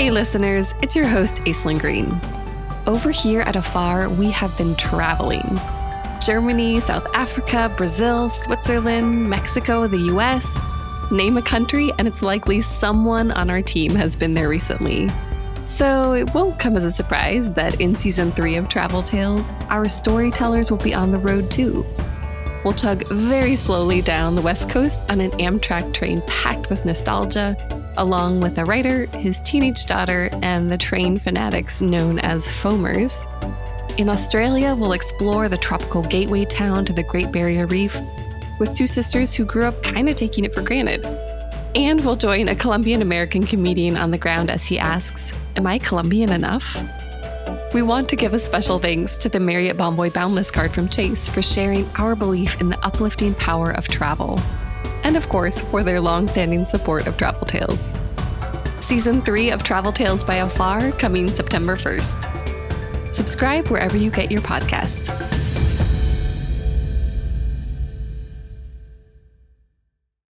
Hey, listeners, it's your host, Aislyn Greene. Over here at Afar, we have been traveling Germany, South Africa, Brazil, Switzerland, Mexico, the US. Name a country, and it's likely someone on our team has been there recently. So it won't come as a surprise that in season three of Travel Tales, our storytellers will be on the road too. We'll chug very slowly down the West Coast on an Amtrak train packed with nostalgia, along with a writer, his teenage daughter, and the train fanatics known as foamers. In Australia, we'll explore the tropical gateway town to the Great Barrier Reef with two sisters who grew up kind of taking it for granted. And we'll join a Colombian American comedian on the ground as he asks, Am I Colombian enough? We want to give a special thanks to the Marriott Bonvoy Boundless card from Chase for sharing our belief in the uplifting power of travel. And of course, for their long-standing support of Travel Tales. Season 3 of Travel Tales by Afar coming September 1st. Subscribe wherever you get your podcasts.